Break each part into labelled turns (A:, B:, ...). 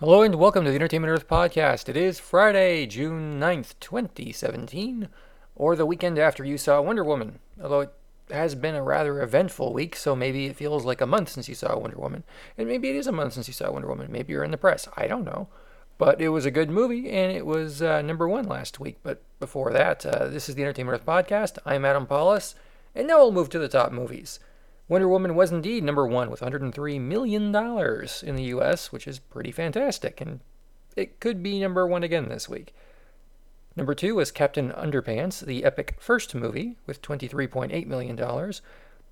A: Hello and welcome to the Entertainment Earth podcast. It is Friday, June 9th, 2017, or the weekend after you saw Wonder Woman. Although it has been a rather eventful week, so maybe it feels like a month since you saw Wonder Woman. And maybe it is a month since you saw Wonder Woman. Maybe you're in the press. I don't know. But it was a good movie, and it was uh, number one last week. But before that, uh, this is the Entertainment Earth podcast. I'm Adam Pawlus, and now we'll move to the top movies. Wonder Woman was indeed number one with $103 million in the US, which is pretty fantastic, and it could be number one again this week. Number two was Captain Underpants, the epic first movie, with $23.8 million.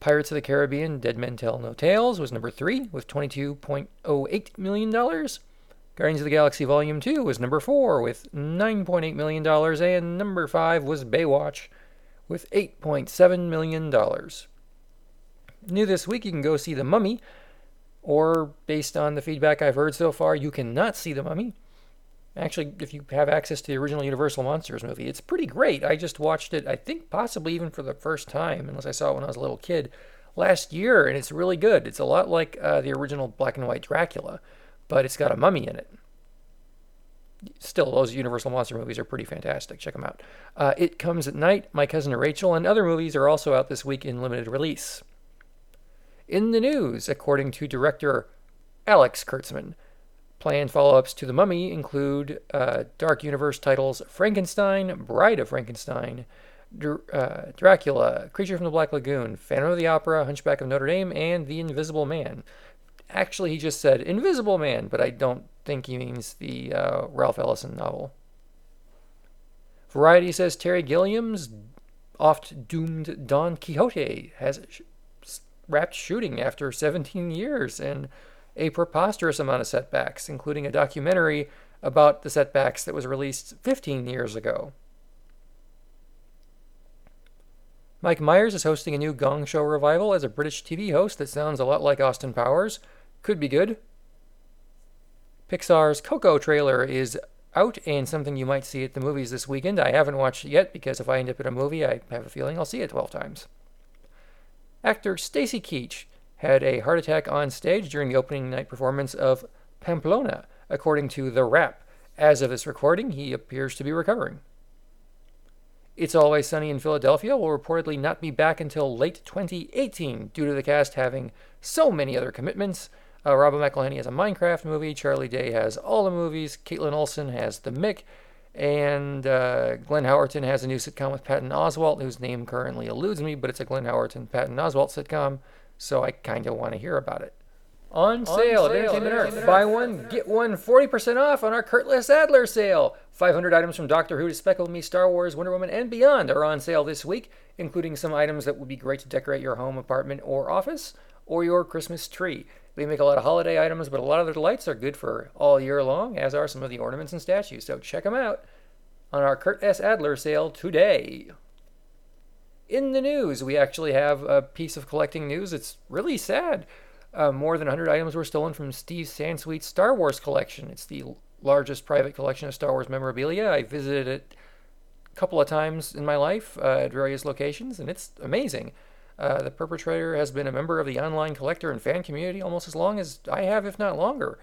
A: Pirates of the Caribbean Dead Men Tell No Tales was number three, with $22.08 million. Guardians of the Galaxy Volume 2 was number four, with $9.8 million. And number five was Baywatch, with $8.7 million. New this week, you can go see The Mummy, or based on the feedback I've heard so far, you cannot see The Mummy. Actually, if you have access to the original Universal Monsters movie, it's pretty great. I just watched it, I think possibly even for the first time, unless I saw it when I was a little kid, last year, and it's really good. It's a lot like uh, the original black and white Dracula, but it's got a mummy in it. Still, those Universal Monster movies are pretty fantastic. Check them out. Uh, it Comes at Night, My Cousin Rachel, and other movies are also out this week in limited release in the news, according to director Alex Kurtzman. Planned follow ups to The Mummy include uh, Dark Universe titles Frankenstein, Bride of Frankenstein, Dr- uh, Dracula, Creature from the Black Lagoon, Phantom of the Opera, Hunchback of Notre Dame, and The Invisible Man. Actually, he just said Invisible Man, but I don't think he means the uh, Ralph Ellison novel. Variety says Terry Gilliam's oft doomed Don Quixote has wrapped shooting after 17 years and a preposterous amount of setbacks, including a documentary about the setbacks that was released 15 years ago. Mike Myers is hosting a new Gong Show revival as a British TV host that sounds a lot like Austin Powers. Could be good. Pixar's Coco trailer is out and something you might see at the movies this weekend. I haven't watched it yet because if I end up at a movie, I have a feeling I'll see it 12 times. Actor Stacy Keach had a heart attack on stage during the opening night performance of Pamplona, according to The Wrap. As of this recording, he appears to be recovering. It's Always Sunny in Philadelphia will reportedly not be back until late 2018 due to the cast having so many other commitments. Uh, Robin McElhenney has a Minecraft movie, Charlie Day has all the movies, Kaitlin Olson has The Mick, and uh, Glenn Howerton has a new sitcom with Patton Oswalt, whose name currently eludes me, but it's a Glenn Howerton Patton Oswalt sitcom, so I kind of want to hear about it. On, on sale, at Entertainment Earth. Buy one, get one 40% off on our Kurt S. Adler sale. 500 items from Doctor Who to Despicable Me, Star Wars, Wonder Woman, and beyond are on sale this week, including some items that would be great to decorate your home, apartment, or office, or your Christmas tree. They make a lot of holiday items, but a lot of their lights are good for all year long, as are some of the ornaments and statues. So check them out on our Kurt S. Adler sale today. In the news, we actually have a piece of collecting news. It's really sad. Uh, more than 100 items were stolen from Steve Sansweet's Star Wars collection. It's the largest private collection of Star Wars memorabilia. I visited it a couple of times in my life uh, at various locations, and it's amazing. Uh, the perpetrator has been a member of the online collector and fan community almost as long as I have, if not longer.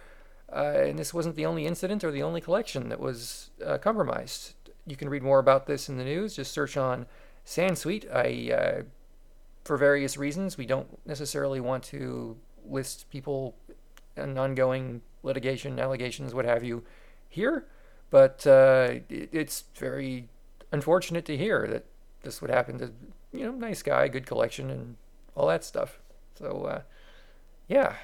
A: Uh, and this wasn't the only incident or the only collection that was uh, compromised. You can read more about this in the news. Just search on Sansweet. I, uh, for various reasons, we don't necessarily want to list people and ongoing litigation, allegations, what have you, here. But uh, it, it's very unfortunate to hear that this would happen to you know, nice guy, good collection, and all that stuff. So, uh, yeah.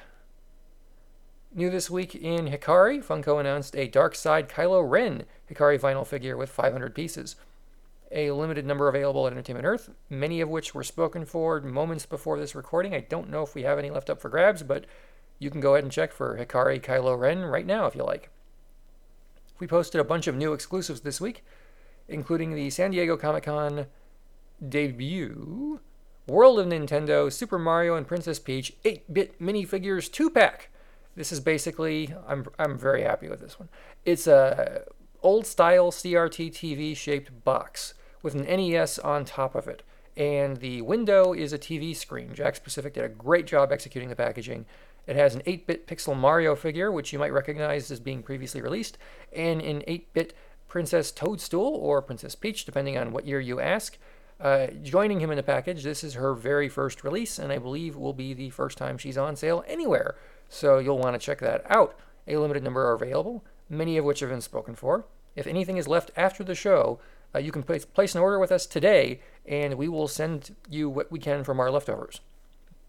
A: New this week in Hikari, Funko announced a Dark Side Kylo Ren Hikari vinyl figure with 500 pieces. A limited number available at Entertainment Earth, many of which were spoken for moments before this recording. I don't know if we have any left up for grabs, but you can go ahead and check for Hikari Kylo Ren right now if you like. We posted a bunch of new exclusives this week, including the San Diego Comic Con debut World of Nintendo Super Mario and Princess Peach 8 bit minifigures 2 pack. This is basically, I'm, I'm very happy with this one. It's a old style CRT TV shaped box with an NES on top of it. And the window is a TV screen. Jakks Pacific did a great job executing the packaging. It has an 8 bit pixel Mario figure, which you might recognize as being previously released, and an 8 bit Princess Toadstool or Princess Peach, depending on what year you ask. Uh, joining him in the package, this is her very first release, and I believe will be the first time she's on sale anywhere. So you'll want to check that out. A limited number are available, many of which have been spoken for. If anything is left after the show, uh, you can place, place an order with us today, and we will send you what we can from our leftovers.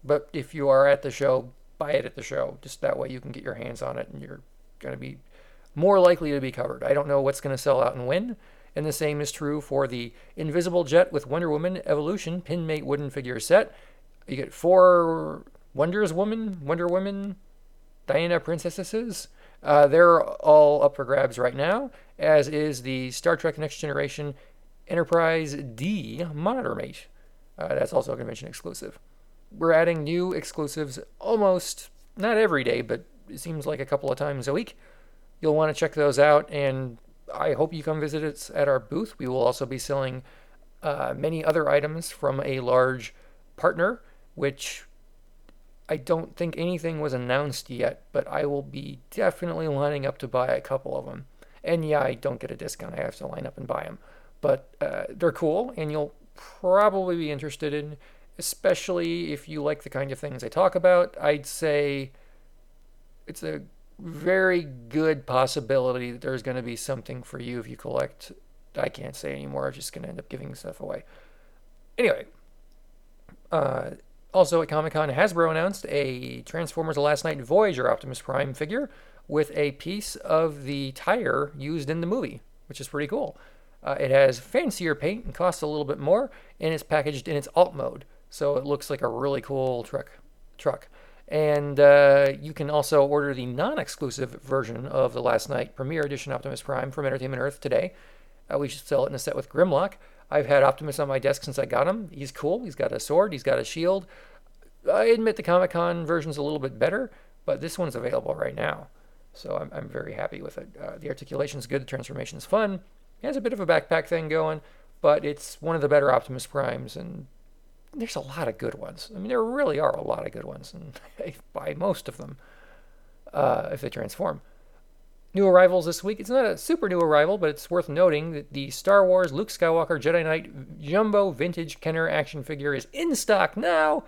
A: But if you are at the show, buy it at the show. Just that way you can get your hands on it, and you're going to be more likely to be covered. I don't know what's going to sell out and when. And the same is true for the Invisible Jet with Wonder Woman Evolution Pinmate wooden figure set. You get four Wonders Woman, Wonder Woman, Diana Princesses. Uh, they're all up for grabs right now, as is the Star Trek Next Generation Enterprise D Monitor Mate. Uh, that's also a convention exclusive. We're adding new exclusives almost not every day, but it seems like a couple of times a week. You'll want to check those out, and I hope you come visit us at our booth. We will also be selling uh, many other items from a large partner, which I don't think anything was announced yet, but I will be definitely lining up to buy a couple of them. And yeah, I don't get a discount. I have to line up and buy them. But uh, they're cool, and you'll probably be interested in, especially if you like the kind of things I talk about. I'd say it's a very good possibility that there's going to be something for you if you collect. I can't say anymore. I'm just going to end up giving stuff away. Anyway, uh, also at Comic Con, Hasbro announced a Transformers The Last Knight Voyager Optimus Prime figure with a piece of the tire used in the movie, which is pretty cool. Uh, it has fancier paint and costs a little bit more, and it's packaged in its alt mode, so it looks like a really cool truck. Truck, and uh, you can also order the non-exclusive version of the Last Knight premiere Edition Optimus Prime from Entertainment Earth today. Uh, we should sell it in a set with Grimlock. I've had Optimus on my desk since I got him. He's cool. He's got a sword. He's got a shield. I admit the Comic Con version's a little bit better, but this one's available right now. So I'm, I'm very happy with it. Uh, the articulation's good. The transformation's fun. It has a bit of a backpack thing going, but it's one of the better Optimus Primes, and there's a lot of good ones. I mean, there really are a lot of good ones, and I buy most of them uh, if they transform. New arrivals this week. It's not a super new arrival, but it's worth noting that the Star Wars Luke Skywalker Jedi Knight Jumbo Vintage Kenner action figure is in stock now,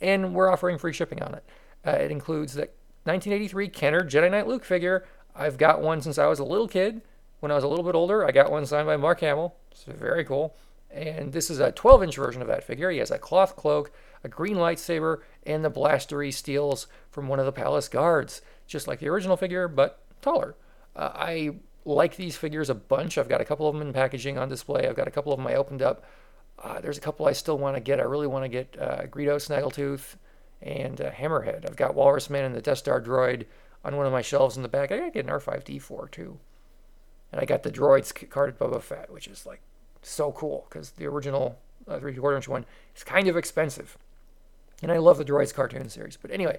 A: and we're offering free shipping on it. Uh, it includes the 1983 Kenner Jedi Knight Luke figure. I've got one since I was a little kid. When I was a little bit older, I got one signed by Mark Hamill. It's very cool. And this is a 12 inch version of that figure. He has a cloth cloak, a green lightsaber, and the blaster he steals from one of the palace guards, just like the original figure, but taller. Uh, I like these figures a bunch. I've got a couple of them in packaging on display. I've got a couple of them I opened up. Uh, there's a couple I still want to get. I really want to get uh, Greedo Snaggletooth and uh, Hammerhead. I've got Walrus Man and the Death Star droid on one of my shelves in the back. I gotta get an R5D4 too. And I got the droids carded Boba Fett, which is like so cool because the original uh, three quarter inch one is kind of expensive. And I love the droids cartoon series. But anyway,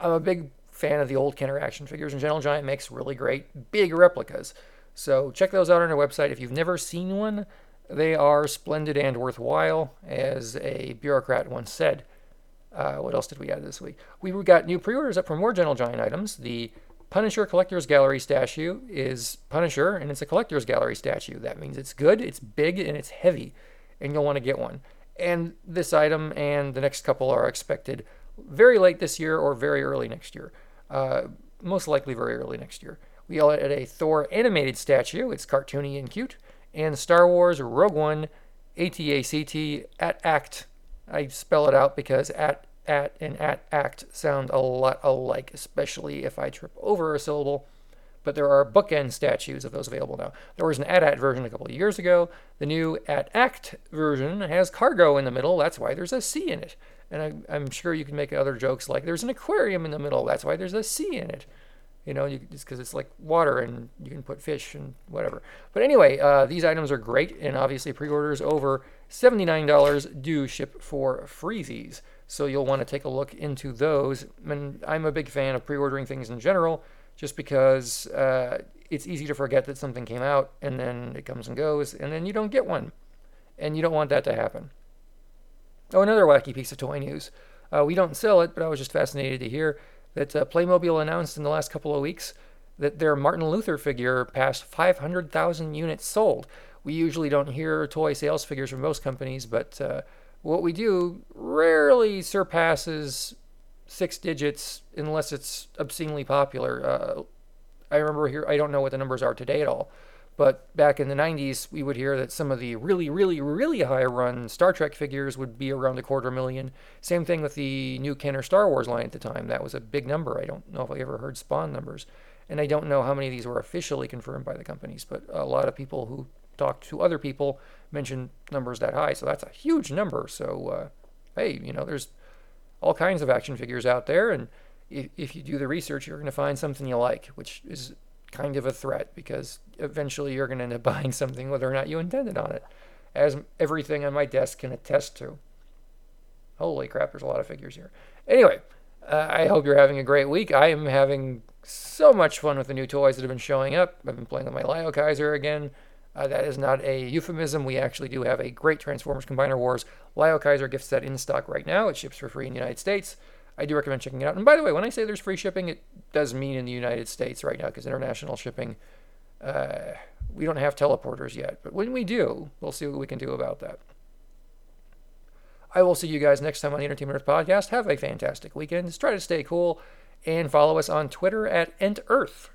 A: I'm a big fan of the old Kenner action figures, and Gentle Giant makes really great big replicas. So check those out on our website. If you've never seen one, they are splendid and worthwhile, as a bureaucrat once said. Uh, what else did we add this week? We got new pre-orders up for more Gentle Giant items. The Punisher Collector's Gallery statue is Punisher, and it's a Collector's Gallery statue. That means it's good, it's big, and it's heavy, and you'll want to get one. And this item and the next couple are expected very late this year or very early next year. Uh, most likely very early next year. We all at a Thor animated statue. It's cartoony and cute. And Star Wars Rogue One ATACT at ACT. I spell it out because at at and at act sound a lot alike, especially if I trip over a syllable. But there are bookend statues of those available now. There was an at-at version a couple of years ago. The new at-act version has cargo in the middle. That's why there's a C in it. And I, am sure you can make other jokes like there's an aquarium in the middle. That's why there's a C in it. You know, you, it's because it's like water and you can put fish and whatever. But anyway, uh, these items are great, and obviously pre-orders over $79 do ship for freezies. So you'll want to take a look into those. And I'm a big fan of pre-ordering things in general, just because uh, it's easy to forget that something came out and then it comes and goes, and then you don't get one, and you don't want that to happen. Oh, another wacky piece of toy news. Uh, we don't sell it, but I was just fascinated to hear that uh, Playmobil announced in the last couple of weeks that their Martin Luther figure passed 500,000 units sold. We usually don't hear toy sales figures from most companies, but uh, what we do rarely surpasses six digits unless it's obscenely popular. Uh, I remember here, I don't know what the numbers are today at all, but back in the 90s, we would hear that some of the really, really, really high run Star Trek figures would be around a quarter million. Same thing with the new Kenner Star Wars line at the time. That was a big number. I don't know if I ever heard Spawn numbers. And I don't know how many of these were officially confirmed by the companies, but a lot of people who talked to other people mentioned numbers that high. So that's a huge number. So, uh, hey, you know, there's all kinds of action figures out there. And if, if you do the research, you're going to find something you like, which is kind of a threat because eventually you're going to end up buying something whether or not you intended on it, as everything on my desk can attest to. Holy crap, there's a lot of figures here. Anyway, uh, I hope you're having a great week. I am having so much fun with the new toys that have been showing up. I've been playing with my Liokaiser again. Uh, that is not a euphemism. We actually do have a great Transformers Combiner Wars Liokaiser gift set in stock right now. It ships for free in the United States. I do recommend checking it out. And by the way, when I say there's free shipping, it does mean in the United States right now because international shipping, uh, we don't have teleporters yet. But when we do, we'll see what we can do about that. I will see you guys next time on the Entertainment Earth Podcast. Have a fantastic weekend. Just try to stay cool and follow us on Twitter at EntEarth.